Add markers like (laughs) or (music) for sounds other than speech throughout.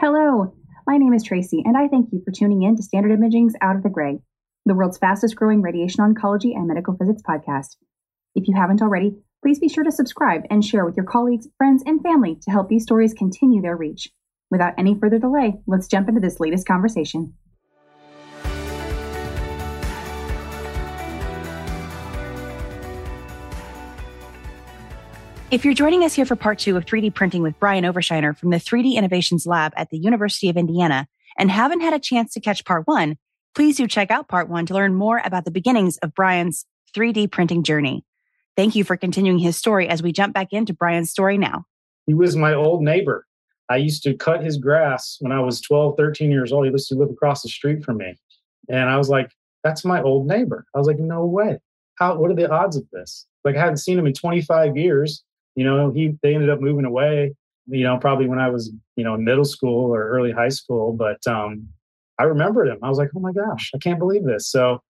Hello, my name is Tracy, and I thank you for tuning in to Standard Imaging's Out of the Gray, the world's fastest growing radiation oncology and medical physics podcast. If you haven't already, please be sure to subscribe and share with your colleagues, friends, and family to help these stories continue their reach. Without any further delay, let's jump into this latest conversation. If you're joining us here for part two of 3D printing with Brian Overshiner from the 3D Innovations Lab at the University of Indiana and haven't had a chance to catch part one, please do check out part one to learn more about the beginnings of Brian's 3D printing journey. Thank you for continuing his story as we jump back into Brian's story now. He was my old neighbor. I used to cut his grass when I was 12, 13 years old. He used to live across the street from me. And I was like, that's my old neighbor. I was like, no way. How, what are the odds of this? Like, I hadn't seen him in 25 years you know, he they ended up moving away, you know, probably when I was, you know, in middle school or early high school. But um, I remembered him. I was like, oh my gosh, I can't believe this. So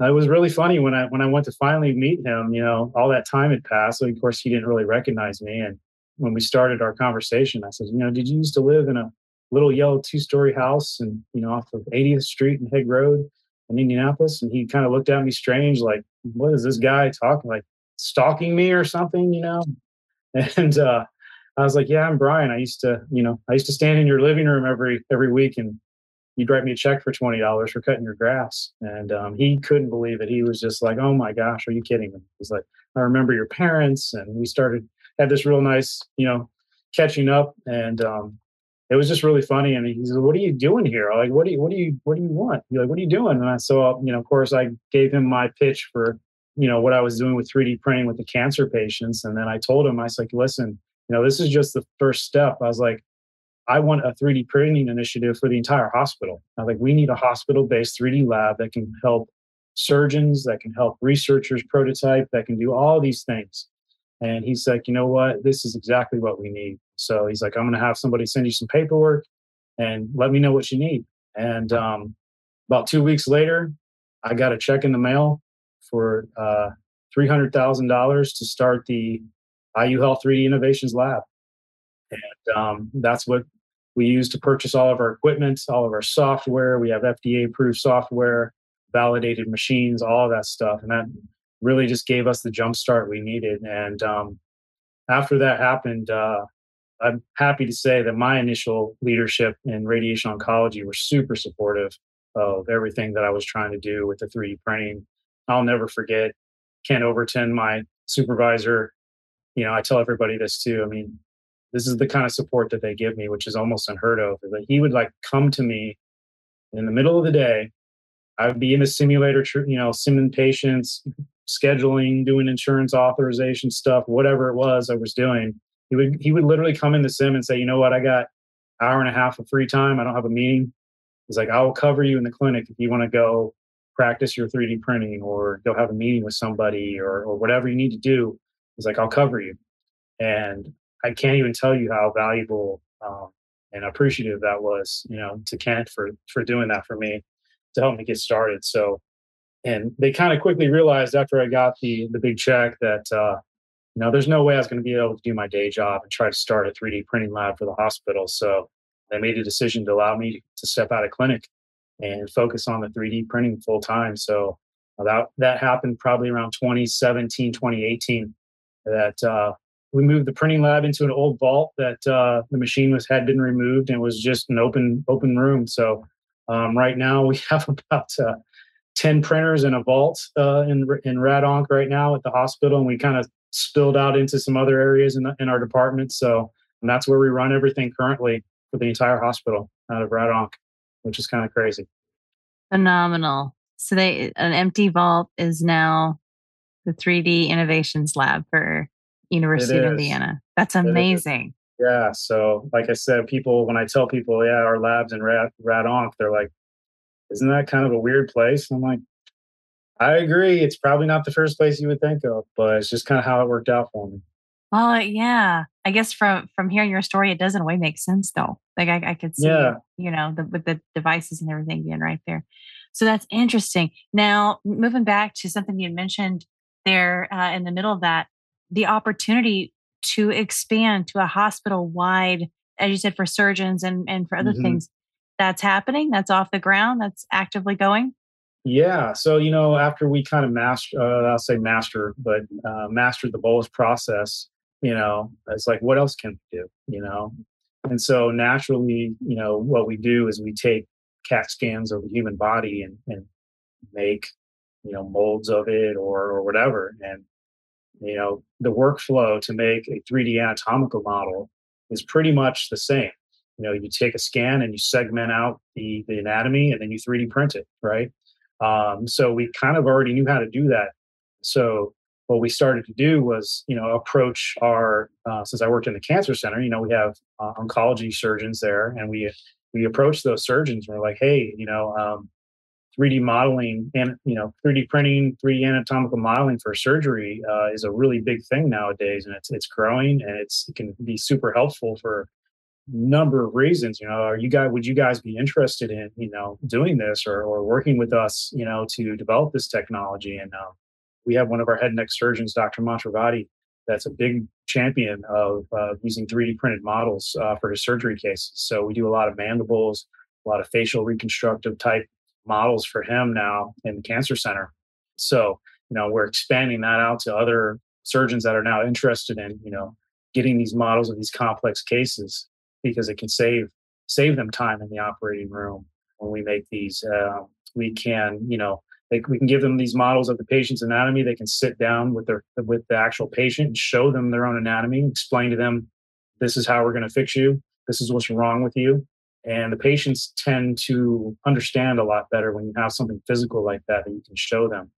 it was really funny when I when I went to finally meet him. You know, all that time had passed. So of course he didn't really recognize me. And when we started our conversation, I said, you know, did you used to live in a little yellow two story house and you know off of 80th Street and Hague Road in Indianapolis? And he kind of looked at me strange, like, what is this guy talking like? stalking me or something you know (laughs) And uh, I was like, yeah, I'm Brian. I used to, you know, I used to stand in your living room every every week and you'd write me a check for twenty dollars for cutting your grass. And um, he couldn't believe it. He was just like, oh my gosh, are you kidding me? He's like, I remember your parents, and we started had this real nice, you know, catching up, and um, it was just really funny. And he said, "What are you doing here? Like, what do you, what do you, what do you want? You're like, what are you doing?" And I so, you know, of course, I gave him my pitch for you know what I was doing with 3D printing with the cancer patients, and then I told him I was like, listen, you know, this is just the first step. I was like, I want a 3D printing initiative for the entire hospital. I was like, we need a hospital-based 3D lab that can help surgeons, that can help researchers prototype, that can do all these things. And he's like, you know what? This is exactly what we need. So he's like, I'm going to have somebody send you some paperwork and let me know what you need. And um, about two weeks later, I got a check in the mail for uh, $300,000 to start the IU Health 3D Innovations Lab. And um, that's what we use to purchase all of our equipment, all of our software. We have FDA approved software, validated machines, all of that stuff. And that really just gave us the jump start we needed. And um, after that happened, uh, I'm happy to say that my initial leadership in radiation oncology were super supportive of everything that I was trying to do with the 3D printing I'll never forget Ken Overton, my supervisor. You know, I tell everybody this too. I mean, this is the kind of support that they give me, which is almost unheard of. That he would like come to me in the middle of the day. I would be in the simulator, you know, simming patients, scheduling, doing insurance authorization stuff, whatever it was I was doing. He would he would literally come in the sim and say, you know what, I got hour and a half of free time. I don't have a meeting. He's like, I will cover you in the clinic if you want to go practice your 3D printing or go have a meeting with somebody or, or whatever you need to do. He's like, I'll cover you. And I can't even tell you how valuable um, and appreciative that was, you know, to Kent for for doing that for me to help me get started. So, and they kind of quickly realized after I got the the big check that uh, you know there's no way I was going to be able to do my day job and try to start a 3D printing lab for the hospital. So they made a decision to allow me to step out of clinic and focus on the 3D printing full time. So that that happened probably around 2017, 2018. That uh, we moved the printing lab into an old vault that uh, the machine was had been removed and was just an open open room. So um, right now we (laughs) have about uh, 10 printers in a vault uh, in in RadOnc right now at the hospital, and we kind of spilled out into some other areas in, the, in our department. So that's where we run everything currently for the entire hospital out of RadOnc which is kind of crazy. Phenomenal. So they an empty vault is now the 3D Innovations Lab for University of Indiana. That's amazing. Yeah. So, like I said, people when I tell people, yeah, our labs in Rad RadOnc, they're like, "Isn't that kind of a weird place?" I'm like, I agree. It's probably not the first place you would think of, but it's just kind of how it worked out for me. Well, yeah. I guess from from hearing your story, it does in a way make sense though. Like I, I could see, yeah. you know, the, with the devices and everything being right there. So that's interesting. Now, moving back to something you mentioned there uh, in the middle of that, the opportunity to expand to a hospital wide as you said, for surgeons and, and for other mm-hmm. things. That's happening. That's off the ground. That's actively going. Yeah. So, you know, after we kind of master, uh, I'll say master, but uh, mastered the bolus process, you know, it's like, what else can we do, you know? And so naturally, you know, what we do is we take CAT scans of the human body and, and make, you know, molds of it or, or whatever. And, you know, the workflow to make a 3D anatomical model is pretty much the same. You know, you take a scan and you segment out the, the anatomy and then you 3D print it, right? Um, so we kind of already knew how to do that. So what we started to do was, you know, approach our uh, since I worked in the cancer center, you know, we have uh, oncology surgeons there, and we we approach those surgeons. And we're like, hey, you know, um, 3D modeling and you know 3D printing, 3D anatomical modeling for surgery uh, is a really big thing nowadays, and it's it's growing and it's it can be super helpful for number of reasons. You know, are you guys would you guys be interested in you know doing this or or working with us you know to develop this technology? And uh, we have one of our head and neck surgeons, Dr. Mantravadi, that's a big champion of uh, using 3D printed models uh, for his surgery cases. So we do a lot of mandibles, a lot of facial reconstructive type models for him now in the cancer center. So, you know, we're expanding that out to other surgeons that are now interested in, you know, getting these models of these complex cases because it can save save them time in the operating room when we make these. Uh, we can, you know, we can give them these models of the patient's anatomy. They can sit down with their with the actual patient and show them their own anatomy, explain to them, this is how we're going to fix you. This is what's wrong with you. And the patients tend to understand a lot better when you have something physical like that that you can show them.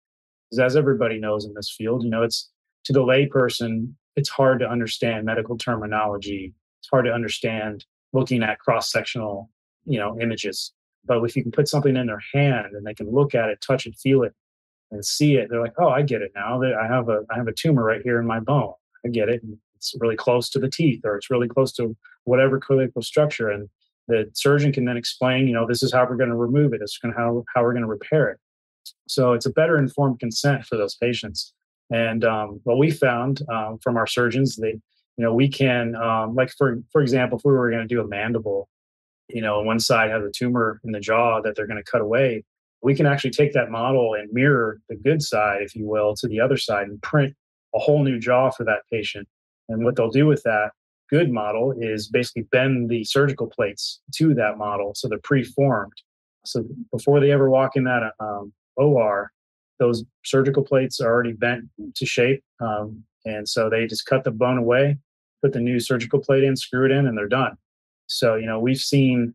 Because as everybody knows in this field, you know, it's to the layperson, it's hard to understand medical terminology. It's hard to understand looking at cross-sectional, you know, images. But if you can put something in their hand and they can look at it, touch it, feel it, and see it, they're like, "Oh, I get it now. That I have a I have a tumor right here in my bone. I get it. It's really close to the teeth, or it's really close to whatever clinical structure." And the surgeon can then explain, you know, this is how we're going to remove it. This is how, how we're going to repair it. So it's a better informed consent for those patients. And um, what we found um, from our surgeons, they, you know, we can, um, like for for example, if we were going to do a mandible, you know, one side has a tumor in the jaw that they're going to cut away, we can actually take that model and mirror the good side, if you will, to the other side and print a whole new jaw for that patient. And what they'll do with that good model is basically bend the surgical plates to that model so they're preformed. So before they ever walk in that um, OR, those surgical plates are already bent to shape. Um, and so they just cut the bone away, put the new surgical plate in, screw it in, and they're done. So, you know, we've seen,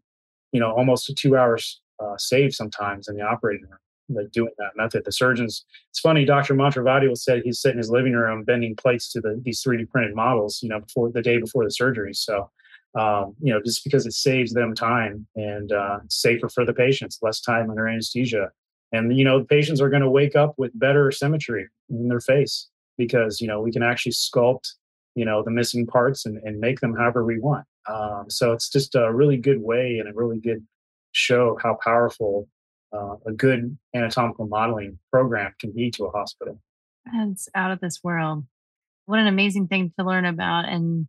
you know, almost two hours uh, saved sometimes in the operating room like doing that method. The surgeons, it's funny, Dr. Mantravadi will say he's sitting in his living room bending plates to the, these 3D printed models, you know, before the day before the surgery. So, um, you know, just because it saves them time and uh, safer for the patients, less time under anesthesia. And, you know, the patients are going to wake up with better symmetry in their face because, you know, we can actually sculpt, you know, the missing parts and, and make them however we want. Um, so it's just a really good way and a really good show how powerful uh, a good anatomical modeling program can be to a hospital. It's out of this world. What an amazing thing to learn about and,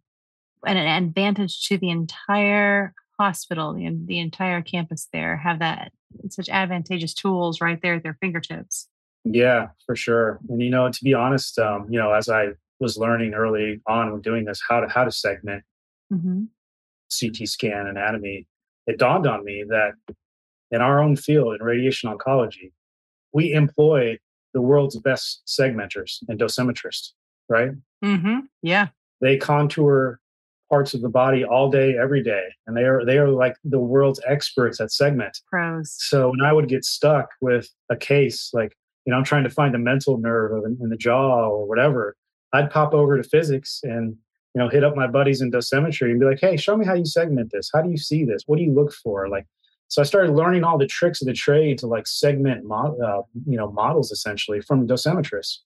and an advantage to the entire hospital, the, the entire campus there, have that such advantageous tools right there at their fingertips. Yeah, for sure. And you know, to be honest, um, you know, as I was learning early on when doing this, how to how to segment mm-hmm. CT scan anatomy, it dawned on me that in our own field in radiation oncology, we employ the world's best segmenters and dosimetrists, right? Mm-hmm. Yeah. They contour parts of the body all day, every day, and they are they are like the world's experts at segment. Pros. So when I would get stuck with a case, like you know, I'm trying to find a mental nerve in, in the jaw or whatever, I'd pop over to physics and you know hit up my buddies in dosimetry and be like, hey, show me how you segment this. How do you see this? What do you look for? Like so I started learning all the tricks of the trade to like segment, mo- uh, you know, models essentially from dosimetrists.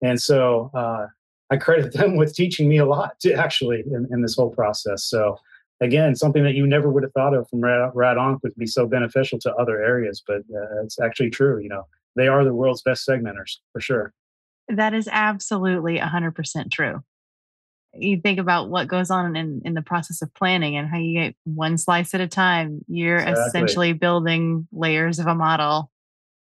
And so uh, I credit (laughs) them with teaching me a lot to actually in, in, this whole process. So again, something that you never would have thought of from Rad, Rad Onc would be so beneficial to other areas, but uh, it's actually true. You know, they are the world's best segmenters for sure. That is absolutely 100% true. You think about what goes on in, in the process of planning and how you get one slice at a time. You're exactly. essentially building layers of a model.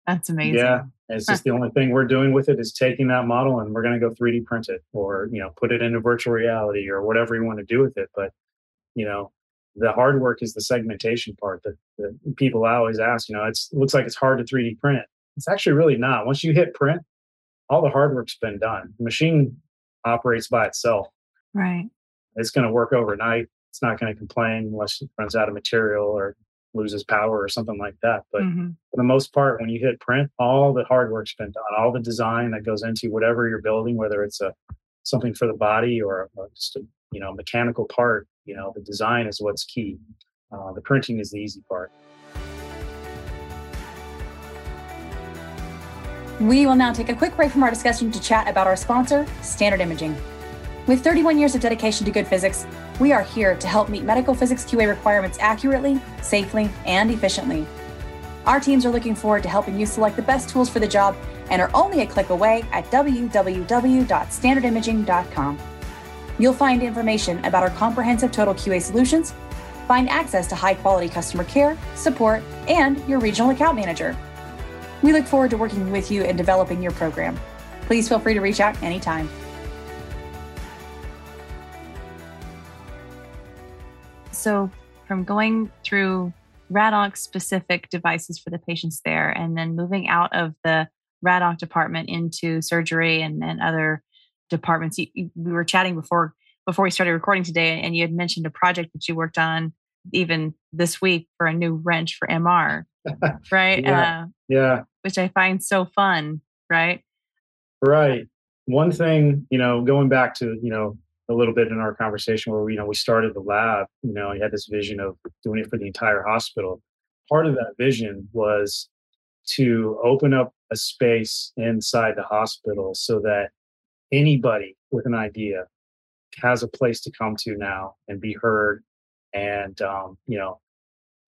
That's amazing. Yeah. It's just the only thing we're doing with it is taking that model and we're going to go 3D print it or, you know, put it into virtual reality or whatever you want to do with it. But, you know, the hard work is the segmentation part that, that people always ask, you know, it's, it looks like it's hard to 3D print. It's actually really not. Once you hit print, all the hard work's been done. The machine operates by itself. Right. It's going to work overnight. It's not going to complain unless it runs out of material or loses power or something like that. But mm-hmm. for the most part, when you hit print, all the hard work's been done. All the design that goes into whatever you're building, whether it's a something for the body or, or just a you know mechanical part, you know the design is what's key. Uh, the printing is the easy part. We will now take a quick break from our discussion to chat about our sponsor, Standard Imaging. With 31 years of dedication to good physics, we are here to help meet medical physics QA requirements accurately, safely, and efficiently. Our teams are looking forward to helping you select the best tools for the job and are only a click away at www.standardimaging.com. You'll find information about our comprehensive total QA solutions, find access to high quality customer care, support, and your regional account manager. We look forward to working with you and developing your program. Please feel free to reach out anytime. So, from going through RadOnc specific devices for the patients there and then moving out of the RadOnc department into surgery and, and other departments, you, you, we were chatting before before we started recording today, and you had mentioned a project that you worked on even this week for a new wrench for MR, (laughs) right? yeah. Uh, yeah which I find so fun, right? Right. One thing, you know, going back to, you know, a little bit in our conversation where we, you know, we started the lab, you know, you had this vision of doing it for the entire hospital. Part of that vision was to open up a space inside the hospital so that anybody with an idea has a place to come to now and be heard and um, you know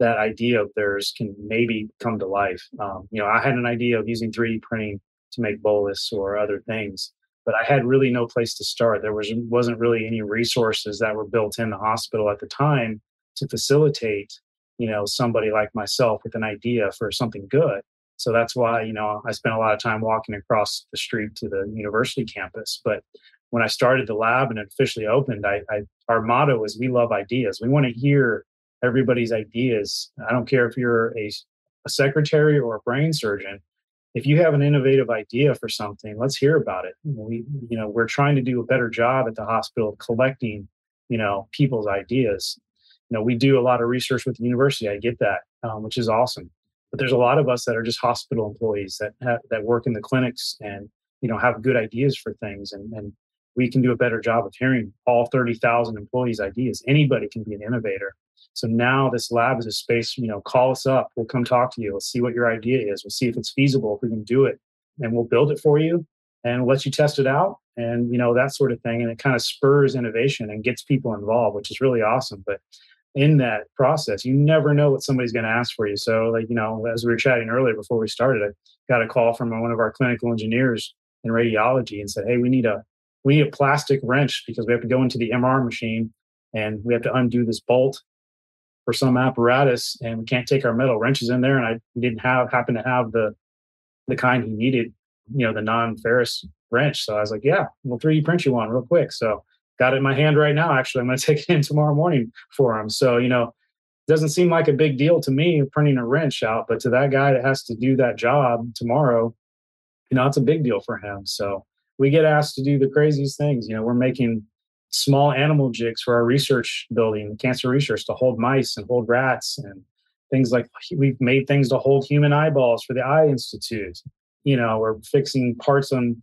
that idea of theirs can maybe come to life. Um, you know, I had an idea of using 3D printing to make bolus or other things, but I had really no place to start. There was wasn't really any resources that were built in the hospital at the time to facilitate, you know, somebody like myself with an idea for something good. So that's why, you know, I spent a lot of time walking across the street to the university campus. But when I started the lab and it officially opened, I, I our motto is we love ideas. We want to hear everybody's ideas. I don't care if you're a, a secretary or a brain surgeon. If you have an innovative idea for something, let's hear about it. We, you know, we're trying to do a better job at the hospital collecting, you know, people's ideas. You know, we do a lot of research with the university. I get that, um, which is awesome. But there's a lot of us that are just hospital employees that have, that work in the clinics and you know have good ideas for things, and, and we can do a better job of hearing all 30,000 employees' ideas. Anybody can be an innovator. So now this lab is a space, you know, call us up. We'll come talk to you. We'll see what your idea is. We'll see if it's feasible, if we can do it. And we'll build it for you and we'll let you test it out and, you know, that sort of thing. And it kind of spurs innovation and gets people involved, which is really awesome. But in that process, you never know what somebody's going to ask for you. So, like, you know, as we were chatting earlier before we started, I got a call from one of our clinical engineers in radiology and said, Hey, we need a we need a plastic wrench because we have to go into the MR machine and we have to undo this bolt for some apparatus and we can't take our metal wrenches in there and I didn't have happen to have the the kind he needed, you know, the non-ferrous wrench. So I was like, yeah, we'll 3D print you one real quick. So got it in my hand right now. Actually, I'm going (laughs) to take it in tomorrow morning for him. So, you know, doesn't seem like a big deal to me printing a wrench out, but to that guy that has to do that job tomorrow, you know, it's a big deal for him. So we get asked to do the craziest things. You know, we're making small animal jigs for our research building, cancer research, to hold mice and hold rats and things like we've made things to hold human eyeballs for the Eye Institute. You know, we're fixing parts on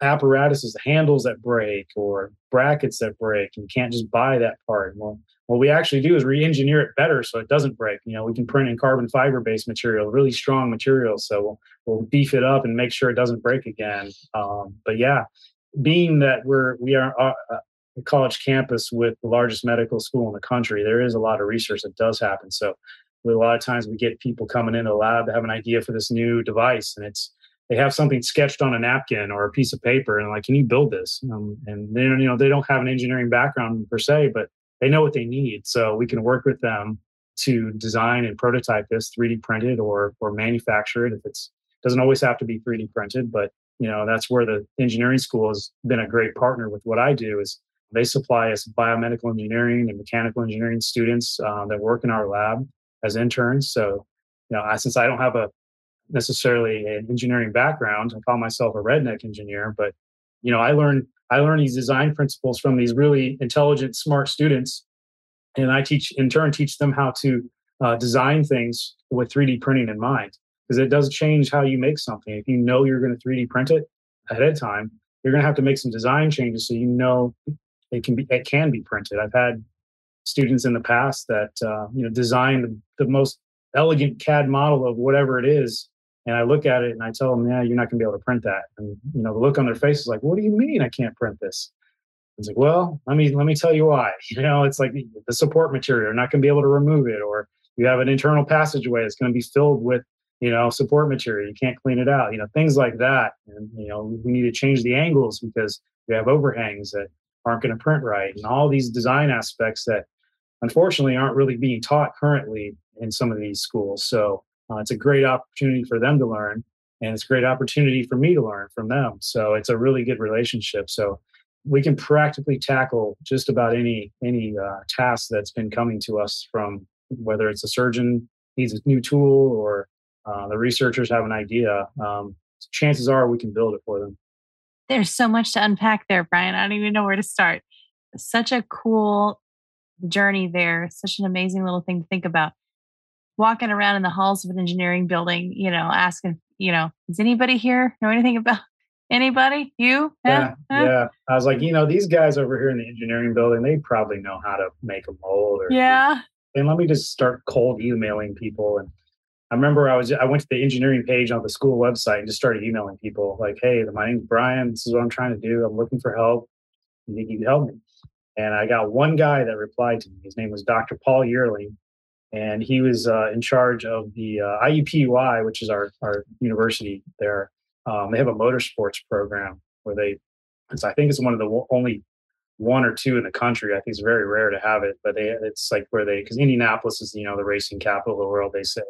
apparatuses, handles that break or brackets that break, and you can't just buy that part. Well, what we actually do is re-engineer it better so it doesn't break. You know, we can print in carbon fiber-based material, really strong material. So we'll, we'll beef it up and make sure it doesn't break again. Um, but yeah, being that we're we are uh, college campus with the largest medical school in the country, there is a lot of research that does happen. So a lot of times we get people coming into the lab to have an idea for this new device, and it's they have something sketched on a napkin or a piece of paper and like, can you build this? Um, and they, you know, they don't have an engineering background per se, but they know what they need. So we can work with them to design and prototype this 3D printed or or manufacture it if it's doesn't always have to be 3D printed, but you know that's where the engineering school has been a great partner with what I do is they supply us biomedical engineering and mechanical engineering students uh, that work in our lab as interns. So you know, I, since I don't have a necessarily an engineering background, I call myself a redneck engineer, but you know, I learned I learned these design principles from these really intelligent, smart students, and I teach in turn teach them how to uh, design things with 3D printing in mind because it does change how you make something. If you know you're going to 3D print it ahead of time, you're going to have to make some design changes so you know it can be it can be printed. I've had students in the past that uh, you know design the, the most elegant CAD model of whatever it is, and I look at it and I tell them, "Yeah, you're not going to be able to print that." And you know, the look on their face is like, "What do you mean I can't print this?" It's like, "Well, let me let me tell you why." (laughs) You know, it's like the support material, you're not going to be able to remove it, or you have an internal passageway that's going to be filled with you know, support material. You can't clean it out, you know, things like that. And, you know, we need to change the angles because we have overhangs that aren't going to print right and all these design aspects that unfortunately aren't really being taught currently in some of these schools. So uh, it's a great opportunity for them to learn and it's a great opportunity for me to learn from them. So it's a really good relationship. So we can practically tackle just about any any uh, task that's been coming to us from whether it's a surgeon needs a new tool or uh, the researchers have an idea, um, chances are we can build it for them. There's so much to unpack there, Brian. I don't even know where to start. Such a cool journey there. Such an amazing little thing to think about. Walking around in the halls of an engineering building, you know, asking, you know, does anybody here know anything about (laughs) anybody? You? Yeah, yeah. yeah. I was like, you know, these guys over here in the engineering building, they probably know how to make a mold. Or yeah. And let me just start cold emailing people and I remember I was I went to the engineering page on the school website and just started emailing people like, "Hey, my name's Brian. This is what I'm trying to do. I'm looking for help. You think you can help me?" And I got one guy that replied to me. His name was Dr. Paul Yearling, and he was uh, in charge of the uh, IUPUI, which is our our university there. Um, they have a motorsports program where they, it's, I think it's one of the only one or two in the country. I think it's very rare to have it, but they, it's like where they, because Indianapolis is, you know, the racing capital of the world, they say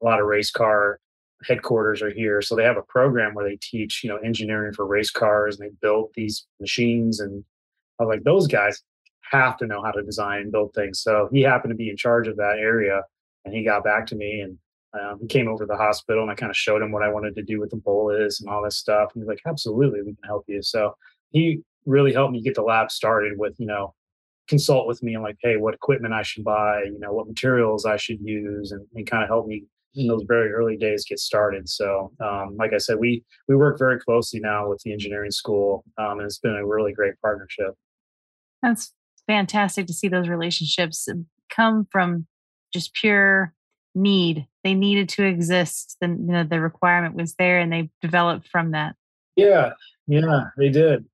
a lot of race car headquarters are here. So they have a program where they teach, you know, engineering for race cars and they build these machines. And I was like, those guys have to know how to design and build things. So he happened to be in charge of that area and he got back to me and um, he came over to the hospital and I kind of showed him what I wanted to do with the bolus and all this stuff. And he's like, absolutely, we can help you. So he really helped me get the lab started with, you know, consult with me and like, hey, what equipment I should buy, you know, what materials I should use and, and kind of help me in those very early days get started. So, um, like I said, we we work very closely now with the engineering school, um, and it's been a really great partnership. That's fantastic to see those relationships come from just pure need. They needed to exist. The you know, the requirement was there, and they developed from that. Yeah, yeah, they did.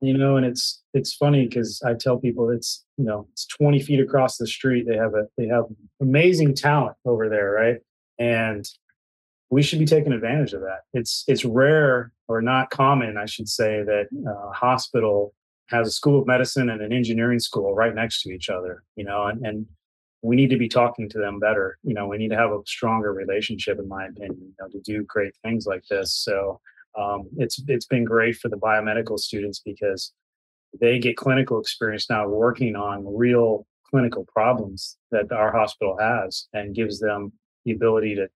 You know, and it's it's funny because I tell people it's you know it's 20 feet across the street. They have a they have amazing talent over there, right? And we should be taking advantage of that. It's it's rare or not common, I should say, that a hospital has a school of medicine and an engineering school right next to each other. You know, and, and we need to be talking to them better. You know, we need to have a stronger relationship, in my opinion, you know, to do great things like this. So um, it's it's been great for the biomedical students because they get clinical experience now working on real clinical problems that our hospital has and gives them the ability to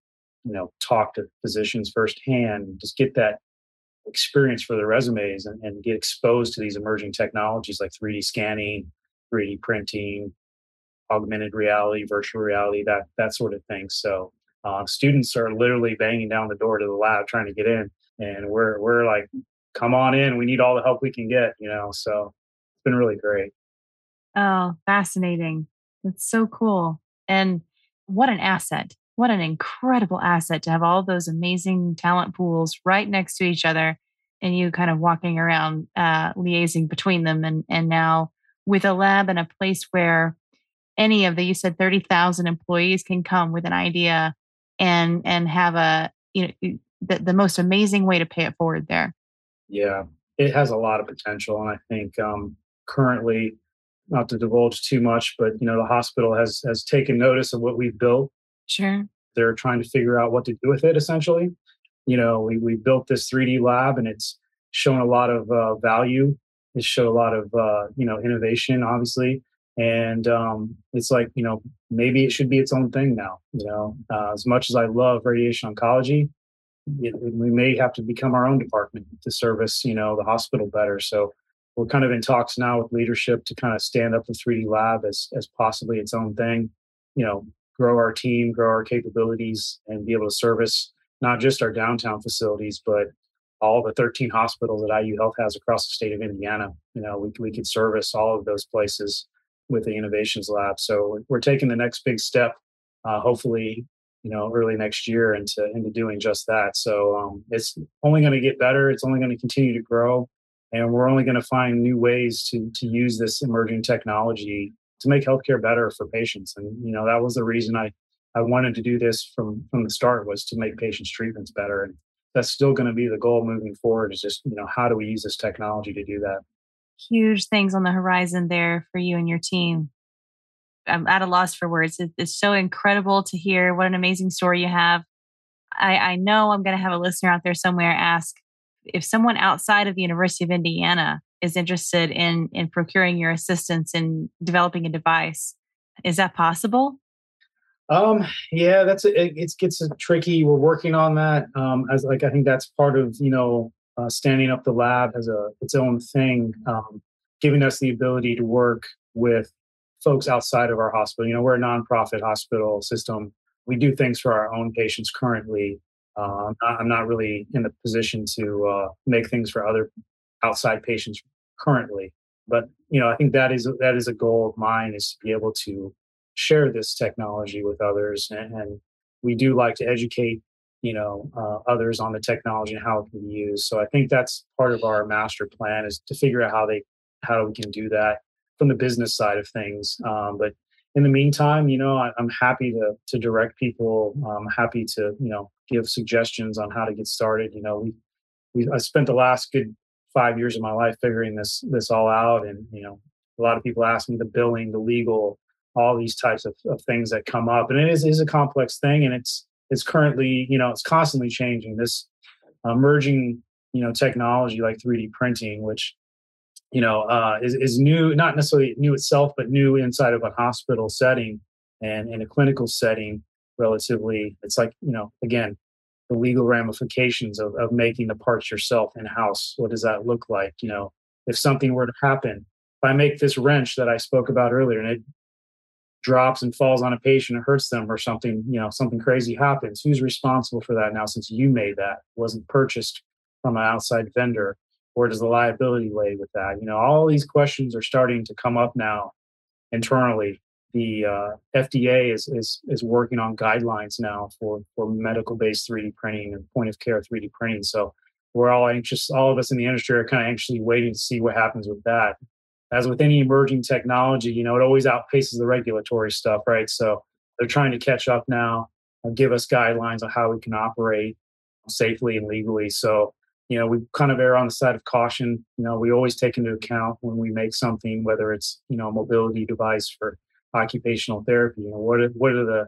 you know talk to physicians firsthand just get that experience for their resumes and, and get exposed to these emerging technologies like 3d scanning 3d printing augmented reality virtual reality that that sort of thing. So uh, students are literally banging down the door to the lab trying to get in and we're we're like come on in we need all the help we can get you know? So it's been really great. Oh fascinating. That's so cool. And what an asset what an incredible asset to have all those amazing talent pools right next to each other and you kind of walking around uh, liaising between them and and now with a lab and a place where any of the you said 30,000 employees can come with an idea and and have a you know the, the most amazing way to pay it forward there. Yeah, it has a lot of potential. And I think um, currently, not to divulge too much, but you know, the hospital has has taken notice of what we've built. Sure. They're trying to figure out what to do with it essentially. You know, we, we built this 3D lab and it's shown a lot of uh, value. It's showed a lot of uh, you know innovation, obviously, and um, it's like you know maybe it should be its own thing now. You know, uh, as much as I love radiation oncology, it, we may have to become our own department to service you know the hospital better. So we're kind of in talks now with leadership to kind of stand up the 3D lab as as possibly its own thing. You know, grow our team, grow our capabilities, and be able to service not just our downtown facilities, but all the 13 hospitals that IU Health has across the state of Indiana. You know, we, we could service all of those places with the innovations lab. So we're taking the next big step, uh, hopefully, you know, early next year into into doing just that. So um, it's only going to get better. It's only going to continue to grow, and we're only going to find new ways to to use this emerging technology to make healthcare better for patients. And you know, that was the reason I I wanted to do this from from the start was to make patients' treatments better. And that's still going to be the goal moving forward. Is just you know how do we use this technology to do that? huge things on the horizon there for you and your team. I'm at a loss for words. It's so incredible to hear. What an amazing story you have. I, I know I'm going to have a listener out there somewhere ask if someone outside of the University of Indiana is interested in in procuring your assistance in developing a device. Is that possible? Um, yeah, that's it, it gets tricky. We're working on that. Um, as like I think that's part of you know uh, standing up the lab as a its own thing, um, giving us the ability to work with folks outside of our hospital. You know, we're a nonprofit hospital system. We do things for our own patients currently. Uh, I'm not really in the position to uh, make things for other outside patients currently, but you know, I think that is that is a goal of mine is to be able to share this technology with others, and, and we do like to educate you know uh, others on the technology and how it can be used. So i think that's part of our master plan is to figure out how they how we can do that from the business side of things um, but in the meantime you know I, am happy to to direct people. I'm happy to you know give suggestions on how to get started. You know we we i spent the last good five years of my life figuring this this all out. And you know a lot of people ask me the billing the legal all these types of, of things that come up. And it is, is a complex thing. And it's it's currently, you know, it's constantly changing. This emerging, you know, technology like 3D printing, which, you know, uh, is, is new, not necessarily new itself, but new inside of a hospital setting and in a clinical setting relatively. It's like, you know, again, the legal ramifications of, of making the parts yourself in house. What does that look like? You know, if something were to happen, if I make this wrench that I spoke about earlier and it drops and falls on a patient and hurts them or something, you know, something crazy happens. Who's responsible for that now since you made that? wasn't purchased from an outside vendor. Where does the liability lay with that? You know, all these questions are starting to come up now internally. The uh, FDA is, is is working on guidelines now for for medical based 3D printing and point of care 3D printing. So we're all anxious. All of us in the industry are kind of anxiously waiting to see what happens with that as with any emerging technology, you know, it always outpaces the regulatory stuff, right? So they're trying to catch up now and give us guidelines on how we can operate safely and legally. So, you know, we kind of err on the side of caution. You know, we always take into account when we make something, whether it's, you know, a mobility device for occupational therapy, you know, what are, what are the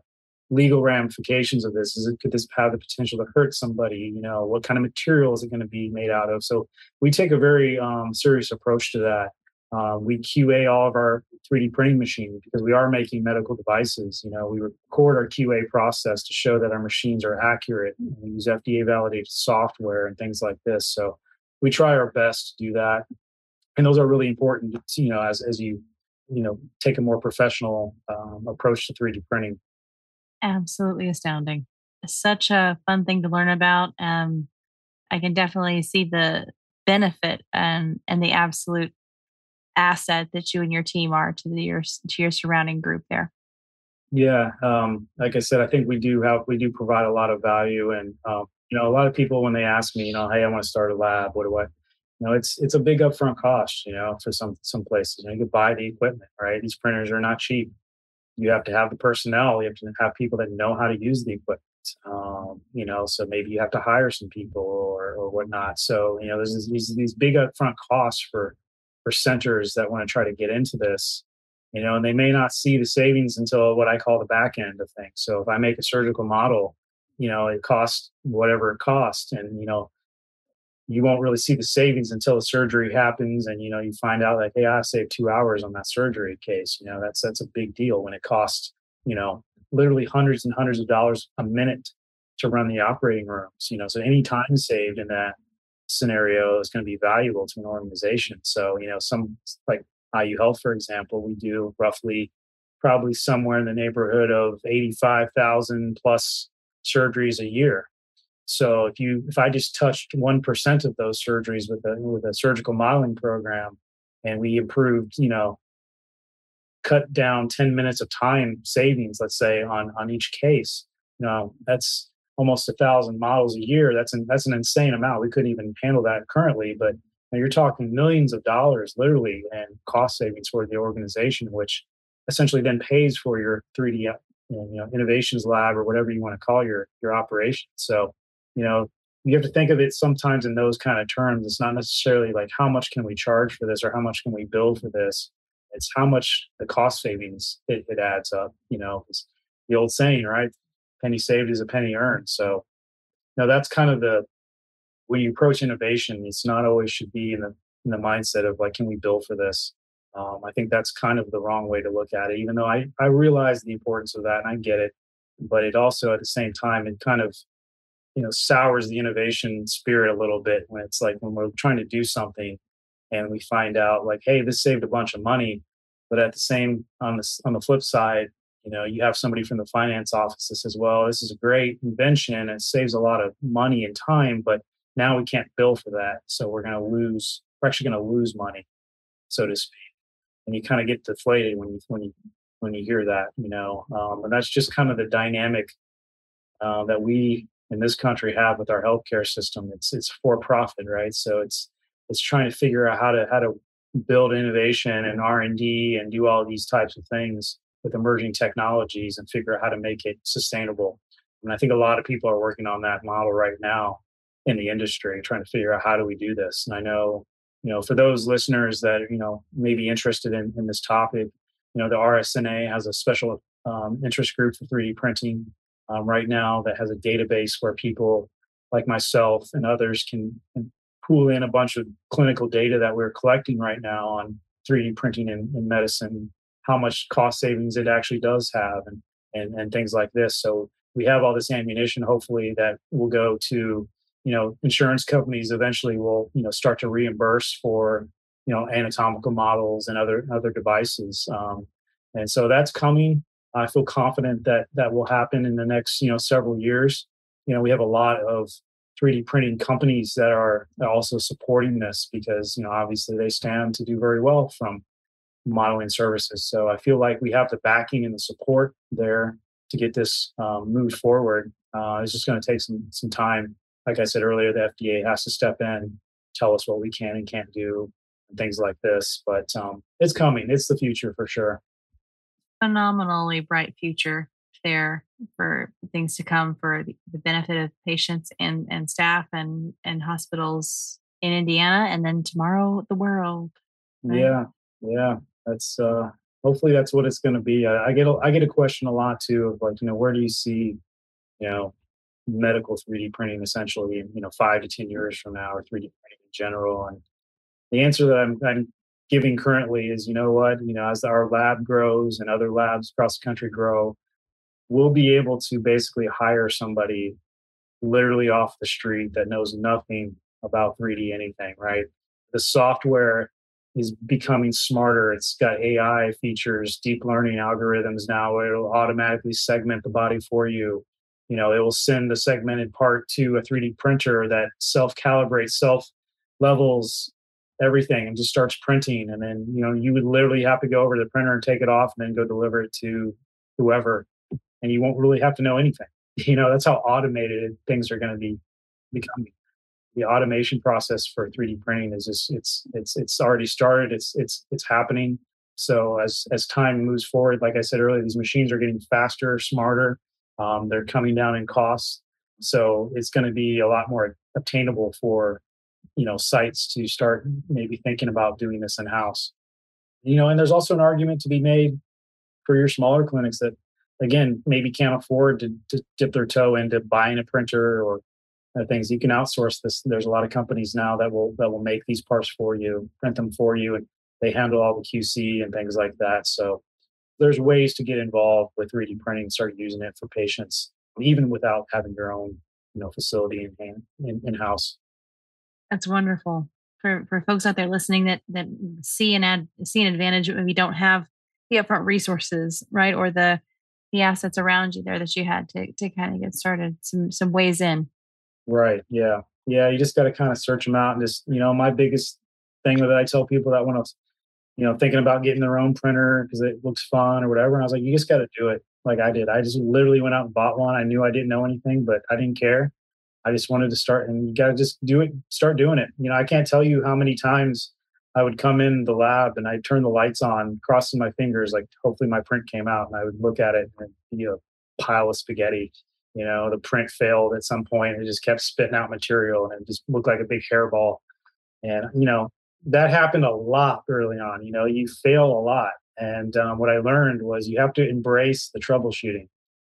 legal ramifications of this? Is it, could this have the potential to hurt somebody? You know, what kind of material is it going to be made out of? So we take a very um, serious approach to that. Uh, we QA all of our 3D printing machines because we are making medical devices. You know, we record our QA process to show that our machines are accurate. We use FDA validated software and things like this. So we try our best to do that, and those are really important. You know, as as you you know take a more professional um, approach to 3D printing. Absolutely astounding. Such a fun thing to learn about. Um, I can definitely see the benefit and and the absolute asset that you and your team are to the, your to your surrounding group there? Yeah um, like i said i think we do have we do provide a lot of value and um, you know a lot of people when they ask me you know hey i want to start a lab what do i you know it's it's a big upfront cost you know for some some places. You, know, you could buy the equipment right? These printers are not cheap. You have to have the personnel you have to have people that know how to use the equipment Um, you know, so maybe you have to hire some people or or whatnot. So you know, there's these these big upfront costs for for centers that want to try to get into this. You know, and they may not see the savings until what I call the back end of things. So if I make a surgical model, you know, it costs whatever it costs, and you know, you won't really see the savings until the surgery happens and you know you find out like hey i saved two hours on that surgery case you know that's that's a big deal when it costs you know literally hundreds and hundreds of dollars a minute to run the operating rooms you know so any time saved in that scenario is going to be valuable to an organization. So you know some like iu health for example we do roughly probably somewhere in the neighborhood of 85000 plus surgeries a year. So if you if I just touched one percent of those surgeries with a with a surgical modeling program, and we improved, you know, cut down ten minutes of time savings, let's say on on each case, you know, that's almost a thousand models a year. That's an that's an insane amount. We couldn't even handle that currently, but you're talking millions of dollars literally and cost savings for the organization, which essentially then pays for your 3D you know innovations lab or whatever you want to call your your operation. So you know you have to think of it sometimes in those kind of terms it's not necessarily like how much can we charge for this or how much can we build for this it's how much the cost savings it, it adds up you know it's the old saying right penny saved is a penny earned. So you know that's kind of the when you approach innovation it's not always should be in the in the mindset of like can we build for this? Um, i think that's kind of the wrong way to look at it even though i i realize the importance of that and i get it. But it also at the same time it kind of you know sours the innovation spirit a little bit when it's like when we're trying to do something and we find out like hey this saved a bunch of money. But at the same on the on the flip side you know you have somebody from the finance office that says well. This is a great invention. It saves a lot of money and time but now we can't bill for that. So we're going to lose we're actually going to lose money so to speak. And you kind of get deflated when you when you when you hear that you know um, and that's just kind of the dynamic uh, that we in this country have with our healthcare system. It's it's for profit, right? So it's it's trying to figure out how to how to build innovation and R and D and do all these types of things with emerging technologies and figure out how to make it sustainable. And I think a lot of people are working on that model right now in the industry, trying to figure out how do we do this. And I know, you know, for those listeners that you know may be interested in, in this topic, you know, the RSNA has a special um, interest group for 3D printing um, right now that has a database where people like myself and others can, pool in a bunch of clinical data that we're collecting right now on 3D printing in, in medicine, how much cost savings it actually does have, and, and and things like this. So we have all this ammunition, hopefully, that will go to you know insurance companies. Eventually, will you know start to reimburse for you know anatomical models and other other devices. Um, and so that's coming. I feel confident that that will happen in the next you know several years. You know, we have a lot of 3D printing companies that are also supporting this because you know obviously they stand to do very well from modeling services. So I feel like we have the backing and the support there to get this um, moved forward. Uh, it's just going to take some some time. Like I said earlier, the FDA has to step in, tell us what we can and can't do, and things like this. But um, it's coming. It's the future for sure phenomenally bright future there for things to come for the benefit of patients and, and staff and, and hospitals in Indiana and then tomorrow the world. Right? Yeah. Yeah. That's uh hopefully that's what it's going to be. I, I get a, I get a question a lot too of like, you know, where do you see, you know, medical 3D printing essentially, you know, five to 10 years from now or 3D printing in general. And the answer that I'm, I'm giving currently is you know what you know as our lab grows and other labs across the country grow we'll be able to basically hire somebody literally off the street that knows nothing about 3d anything right the software is becoming smarter. It's got ai features deep learning algorithms now. It'll automatically segment the body for you. You know it will send the segmented part to a 3d printer that self calibrates self levels everything and just starts printing. And then you know you would literally have to go over to the printer and take it off and then go deliver it to whoever. And you won't really have to know anything. (laughs) You know that's how automated things are going to be becoming the automation process for 3d printing is just it's it's it's already started it's it's it's happening so as as time moves forward like i said earlier these machines are getting faster smarter Um, they're coming down in costs, so it's going to be a lot more obtainable for you know sites to start maybe thinking about doing this in house. You know, and there's also an argument to be made for your smaller clinics that again maybe can't afford to, to dip their toe into buying a printer or things. You can outsource this. There's a lot of companies now that will that will make these parts for you print them for you and they handle all the qc and things like that. So there's ways to get involved with 3d printing start using it for patients even without having your own you know facility in in, in house that's wonderful. For for folks out there listening that that see an ad see an advantage when you don't have the upfront resources right or the the assets around you there that you had to to kind of get started some some ways in Right. Yeah. Yeah. You just got to kind of search them out and just, you know, my biggest thing that I tell people that want to, you know, thinking about getting their own printer because it looks fun or whatever. And I was like, you just got to do it like I did. I just literally went out and bought one. I knew I didn't know anything, but I didn't care. I just wanted to start and you got to just do it, start doing it. You know, I can't tell you how many times I would come in the lab and I'd turn the lights on, crossing my fingers, like hopefully my print came out and I would look at it and be a pile of spaghetti you know the print failed at some point it just kept spitting out material and it just looked like a big hairball. And you know that happened a lot early on you know you fail a lot. And um, what i learned was you have to embrace the troubleshooting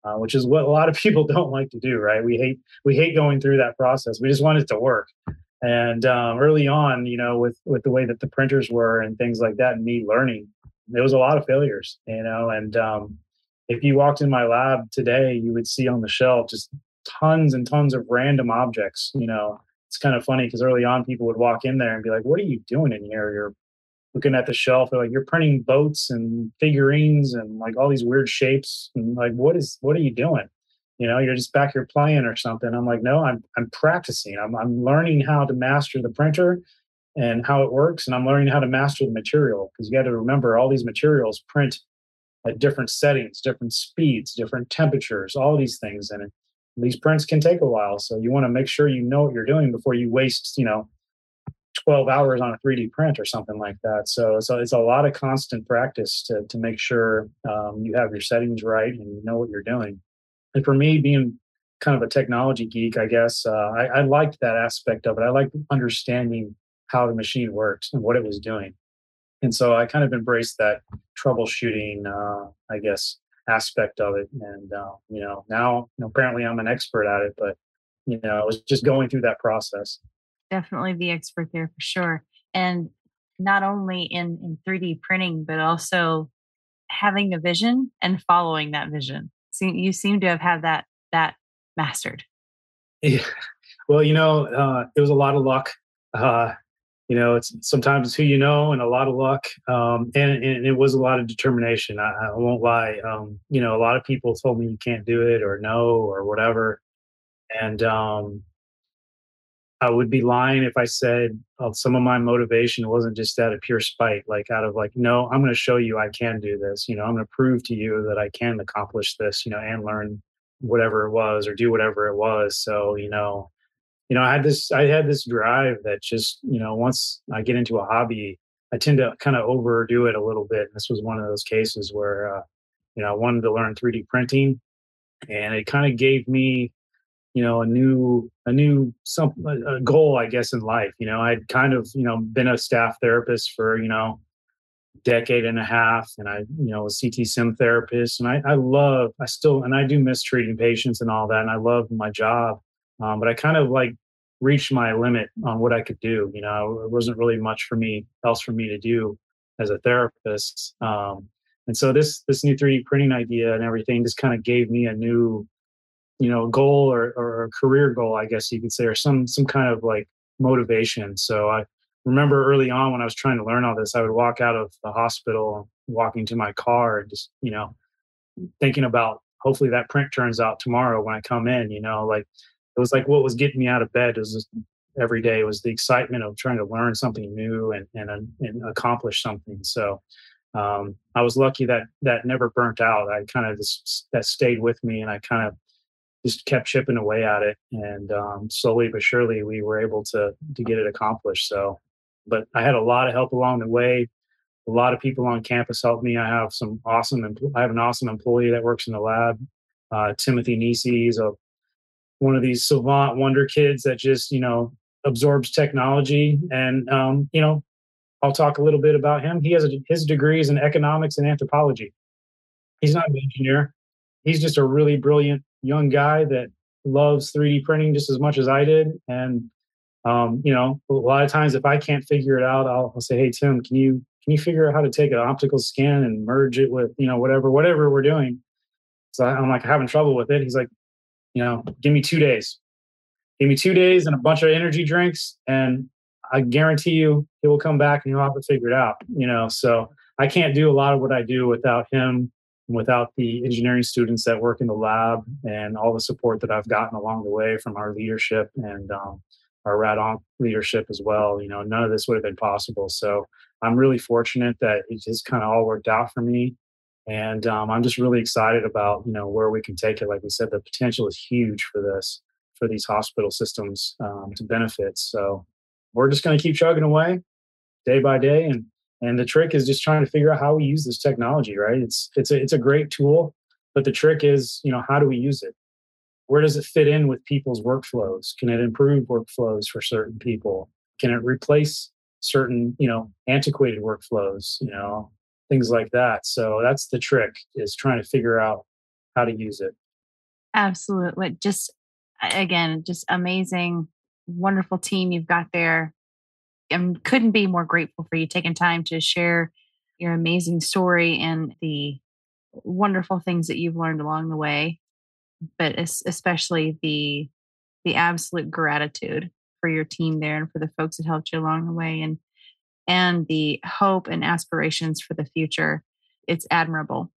uh, which is what a lot of (laughs) people don't like to do right? We hate we hate going through that process. We just want it to work. And um, early on you know with with the way that the printers were and things like that and me learning there was a lot of failures you know? And um, if you walked in my lab today, you would see on the shelf just tons and tons of random objects. You know, it's kind of funny because early on people would walk in there and be like, "What are you doing in here?" You're looking at the shelf. They're like, "You're printing boats and figurines and like all these weird shapes." And like, what is what are you doing? You know, you're just back here playing or something. I'm like, no, I'm I'm practicing. I'm I'm learning how to master the printer and how it works, and I'm learning how to master the material because you got to remember all these materials print at different settings, different speeds, different temperatures, all these things. And these prints can take a while. So you want to make sure you know what you're doing before you waste, you know, 12 hours on a 3D print or something like that. So, so it's a lot of constant practice to, to make sure um, you have your settings right and you know what you're doing. And for me, being kind of a technology geek, I guess, uh, I, I liked that aspect of it. I liked understanding how the machine worked and what it was doing and so I kind of embraced that troubleshooting, uh, I guess, aspect of it. And uh, you know, now you know, apparently I'm an expert at it, but you know, I was just going through that process. Definitely the expert there for sure, and not only in in 3D printing, but also having a vision and following that vision. So you seem to have had that that mastered. Yeah. Well, you know, uh, it was a lot of luck. Uh, you know, it's sometimes it's who you know and a lot of luck. Um, and, and, it was a lot of determination. I, I won't lie. Um, you know, a lot of people told me you can't do it or no or whatever. And um, I would be lying if I said oh, some of my motivation wasn't just out of pure spite, like out of like, no, I'm going to show you I can do this. You know, I'm going to prove to you that I can accomplish this, you know, and learn whatever it was or do whatever it was. So, you know, you know, I had this I had this drive that just, you know, once I get into a hobby, I tend to kind of overdo it a little bit. And this was one of those cases where uh, you know, I wanted to learn 3D printing and it kind of gave me you know a new a new some a goal i guess in life you know i'd kind of you know been a staff therapist for you know decade and a half and i you know a ct sim therapist and i i love i still and i do miss treating patients and all that and i love my job um, but I kind of like reached my limit on what I could do. You know, it wasn't really much for me else for me to do as a therapist. Um, and so this this new 3D printing idea and everything just kind of gave me a new, you know, goal or, or a career goal, I guess you could say, or some some kind of like motivation. So I remember early on when I was trying to learn all this, I would walk out of the hospital, walking to my car, and just you know, thinking about hopefully that print turns out tomorrow when I come in. You know, like it was like what was getting me out of bed was every day was the excitement of trying to learn something new and and, and accomplish something. So um, I was lucky that that never burnt out. I kind of just that stayed with me, and I kind of just kept chipping away at it, and um, slowly but surely we were able to to get it accomplished. So, but I had a lot of help along the way. A lot of people on campus helped me. I have some awesome. I have an awesome employee that works in the lab Uh, Timothy Nisi is a one of these savant wonder kids that just you know absorbs technology. And um, you know i'll talk a little bit about him. He has a, his degrees in economics and anthropology. He's not an engineer. He's just a really brilliant young guy that loves 3d printing just as much as i did. And um, you know a lot of times if i can't figure it out I'll, I'll say hey tim can you can you figure out how to take an optical scan and merge it with you know whatever whatever we're doing? So i'm like having trouble with it. He's like you know give me two days. Give me two days and a bunch of energy drinks and i guarantee you he will come back and he'll have it figured out you know? So i can't do a lot of what i do without him and without the engineering students that work in the lab and all the support that i've gotten along the way from our leadership and um, our RadOnc leadership as well you know? None of this would have been possible. So i'm really fortunate that it just kind of all worked out for me and um, i'm just really excited about you know where we can take it. Like we said the potential is huge for this for these hospital systems um, to benefit. So we're just going to keep chugging away day by day. And and the trick is just trying to figure out how we use this technology right? It's it's a, it's a great tool but the trick is you know how do we use it? Where does it fit in with people's workflows? Can it improve workflows for certain people? Can it replace certain you know antiquated workflows you know things like that. So that's the trick is trying to figure out how to use it. Absolutely. Just again, just amazing, wonderful team you've got there. And couldn't be more grateful for you taking time to share your amazing story and the wonderful things that you've learned along the way, but especially the the absolute gratitude for your team there and for the folks that helped you along the way. And and the hope and aspirations for the future. It's admirable.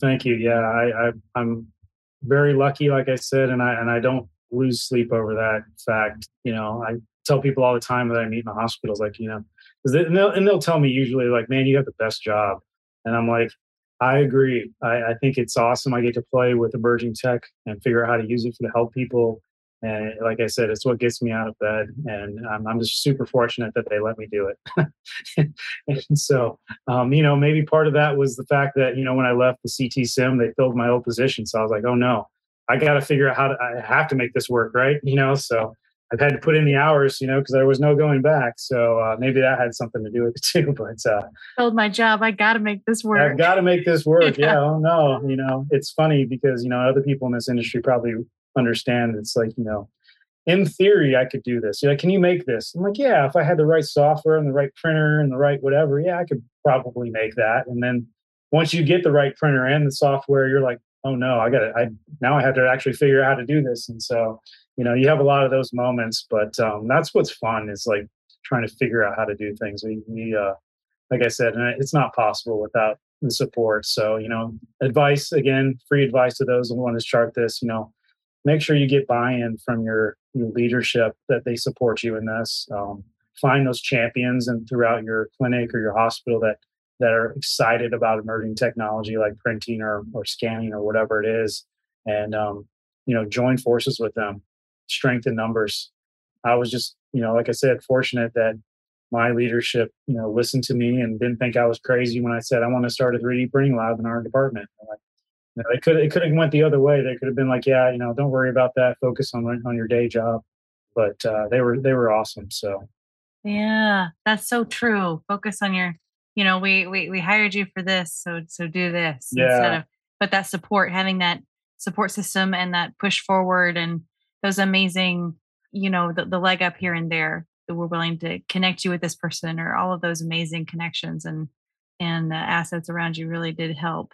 Thank you. Yeah, I, I I'm very lucky, like I said, and I and I don't lose sleep over that fact. You know, I tell people all the time that I meet in the hospitals, like you know, they, and, they'll, and they'll tell me usually like, "Man, you have the best job," and I'm like, I agree. I, I think it's awesome. I get to play with emerging tech and figure out how to use it to help people and like I said, it's what gets me out of bed. And um, I'm just super fortunate that they let me do it. (laughs) and so, um, you know, maybe part of that was the fact that, you know, when I left the CT sim, they filled my old position. So I was like, oh no, I got to figure out how to, I have to make this work. Right. (laughs) You know, so I've had to put in the hours, you know, because there was no going back. So uh, maybe that had something to do with it (laughs) too. But uh, told my job, I got to make this work. I've got to make this work. yeah. yeah. Oh no, you know, it's funny because you know other people in this industry probably understand. It's like you know in theory i could do this. You're like can you make this? I'm like yeah if i had the right software and the right printer and the right whatever yeah i could probably make that. And then once you get the right printer and the software you're like oh no i gotta i now i have to actually figure out how to do this. And so you know you have a lot of those moments but um, that's what's fun is like trying to figure out how to do things. We, we uh, like i said it's not possible without the support. So you know advice again free advice to those who want to chart this you know make sure you get buy-in from your, your leadership that they support you in this. Um, find those champions and throughout your clinic or your hospital that that are excited about emerging technology like printing or, or scanning or whatever it is. And um, you know join forces with them strength in numbers. I was just you know like i said fortunate that my leadership you know listened to me and didn't think i was crazy when i said i want to start a 3d printing lab in our department. Like know, it could it could have went the other way. They could have been like, yeah, you know, don't worry about that. Focus on on your day job. But uh, they were they were awesome. So yeah, that's so true. Focus on your, you know, we we we hired you for this, so so do this yeah. instead of. But that support, having that support system and that push forward and those amazing, you know, the, the leg up here and there that we're willing to connect you with this person or all of those amazing connections and and the assets around you really did help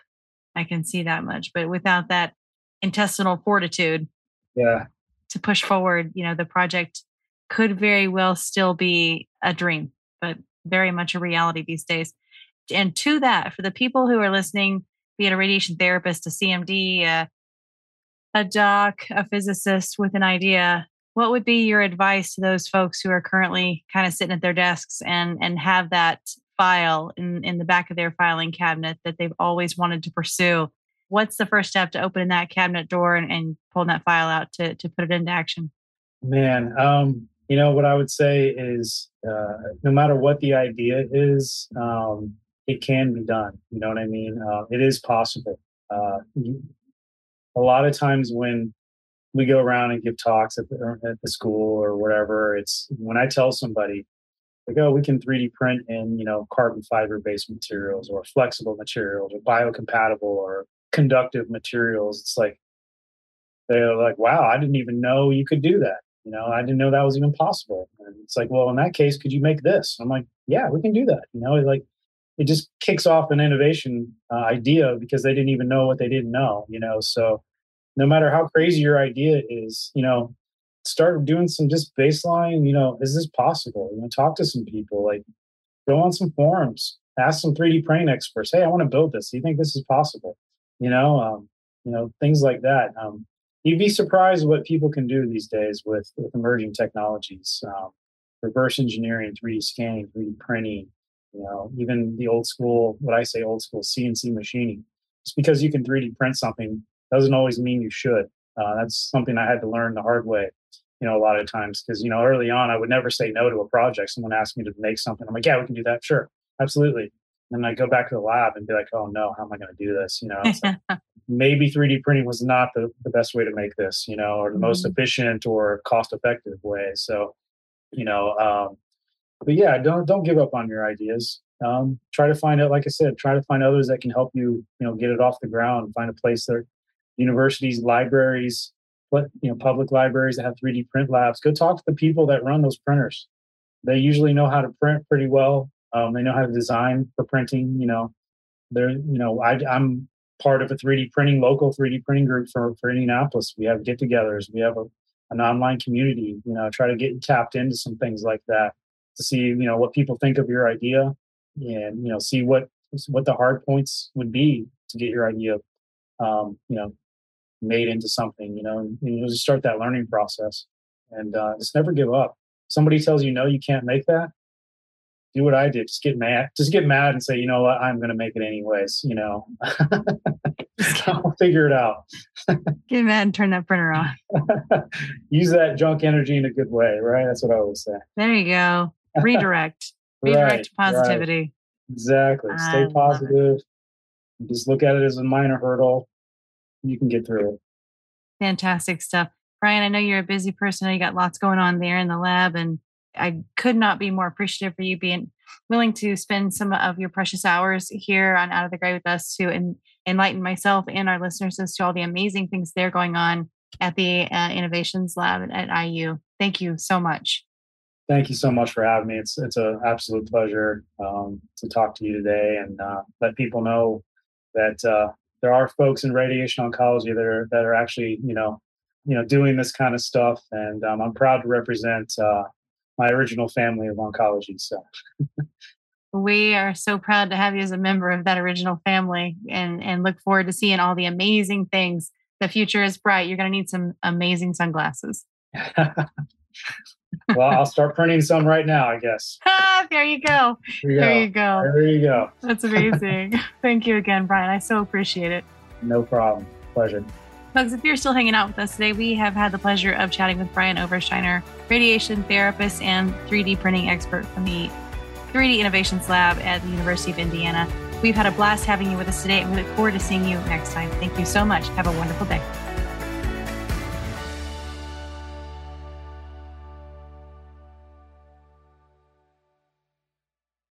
I can see that much. But without that intestinal fortitude, yeah, to push forward, you know, the project could very well still be a dream, but very much a reality these days. And to that, for the people who are listening, be it a radiation therapist, a CMD, a, a doc, a physicist with an idea, what would be your advice to those folks who are currently kind of sitting at their desks and and have that file in, in the back of their filing cabinet that they've always wanted to pursue. What's the first step to opening that cabinet door and, and pulling that file out to, to put it into action? Man, um, you know, what I would say is uh, no matter what the idea is, um, it can be done. You know what I mean? Uh, it is possible. Uh, a lot of times when we go around and give talks at the, at the school or whatever, it's when I tell somebody, like, oh, we can 3D print in, you know, carbon fiber based materials or flexible materials or biocompatible or conductive materials. It's like, they're like, wow, I didn't even know you could do that. You know, I didn't know that was even possible. And it's like, well, in that case, could you make this? I'm like, yeah, we can do that. You know, like it just kicks off an innovation uh, idea because they didn't even know what they didn't know. You know, so no matter how crazy your idea is, you know, start doing some just baseline. You know, is this possible? You know, talk to some people. Like, go on some forums, ask some 3D printing experts. Hey, I want to build this. Do you think this is possible? You know, um, you know, things like that. Um, you'd be surprised what people can do these days with, with emerging technologies um, reverse engineering 3d scanning 3d printing you know even the old school what i say old school cnc machining just because you can 3d print something doesn't always mean you should uh, that's something i had to learn the hard way you know a lot of times because you know early on i would never say no to a project someone asked me to make something i'm like yeah we can do that sure absolutely and I go back to the lab and be like, oh no, how am I going to do this? You know, like, (laughs) maybe 3D printing was not the, the best way to make this, you know, or the mm-hmm. most efficient or cost effective way. So, you know, um, but yeah, don't don't give up on your ideas. Um, try to find it, like I said, try to find others that can help you, you know, get it off the ground. Find a place that universities, libraries, what you know, public libraries that have 3D print labs. Go talk to the people that run those printers. They usually know how to print pretty well. Um, they know how to design for printing. You know, they're you know I, I'm part of a 3D printing local 3D printing group for for Indianapolis. We have get-togethers. We have a, an online community. You know, try to get tapped into some things like that to see you know what people think of your idea and you know see what what the hard points would be to get your idea um, you know made into something you know and, and you just start that learning process and uh, just never give up somebody tells you no you can't make that do what I did. Just get mad. Just get mad and say, you know what, I'm going to make it anyways. You know, (laughs) (laughs) I'll figure it out. (laughs) get mad and turn that printer on. Use that junk energy in a good way, right? That's what I always say. There you go. Redirect. Redirect right, positivity. Right. Exactly. Stay positive. Just look at it as a minor hurdle. You can get through it. Fantastic stuff. Brian, I know you're a busy person. You got lots going on there in the lab and I could not be more appreciative for you being willing to spend some of your precious hours here on Out of the Gray with us to en- enlighten myself and our listeners as to all the amazing things they're going on at the uh, Innovations Lab at IU. Thank you so much. Thank you so much for having me. It's it's an absolute pleasure um, to talk to you today and uh, let people know that uh, there are folks in radiation oncology that are that are actually you know you know doing this kind of stuff, and um, I'm proud to represent uh, my original family of oncology. So we are so proud to have you as a member of that original family and, and look forward to seeing all the amazing things. The future is bright. You're going to need some amazing sunglasses. (laughs) well, I'll start printing some right now, I guess. (laughs) Ah, there you go. There you, there you go. There you go. That's (laughs) amazing. Thank you again, Brian. I so appreciate it. No problem. Pleasure. Folks, if you're still hanging out with us today, we have had the pleasure of chatting with Brian Overshiner, radiation therapist and 3D printing expert from the 3D Innovations Lab at the University of Indiana. We've had a blast having you with us today, and we look forward to seeing you next time. Thank you so much. Have a wonderful day.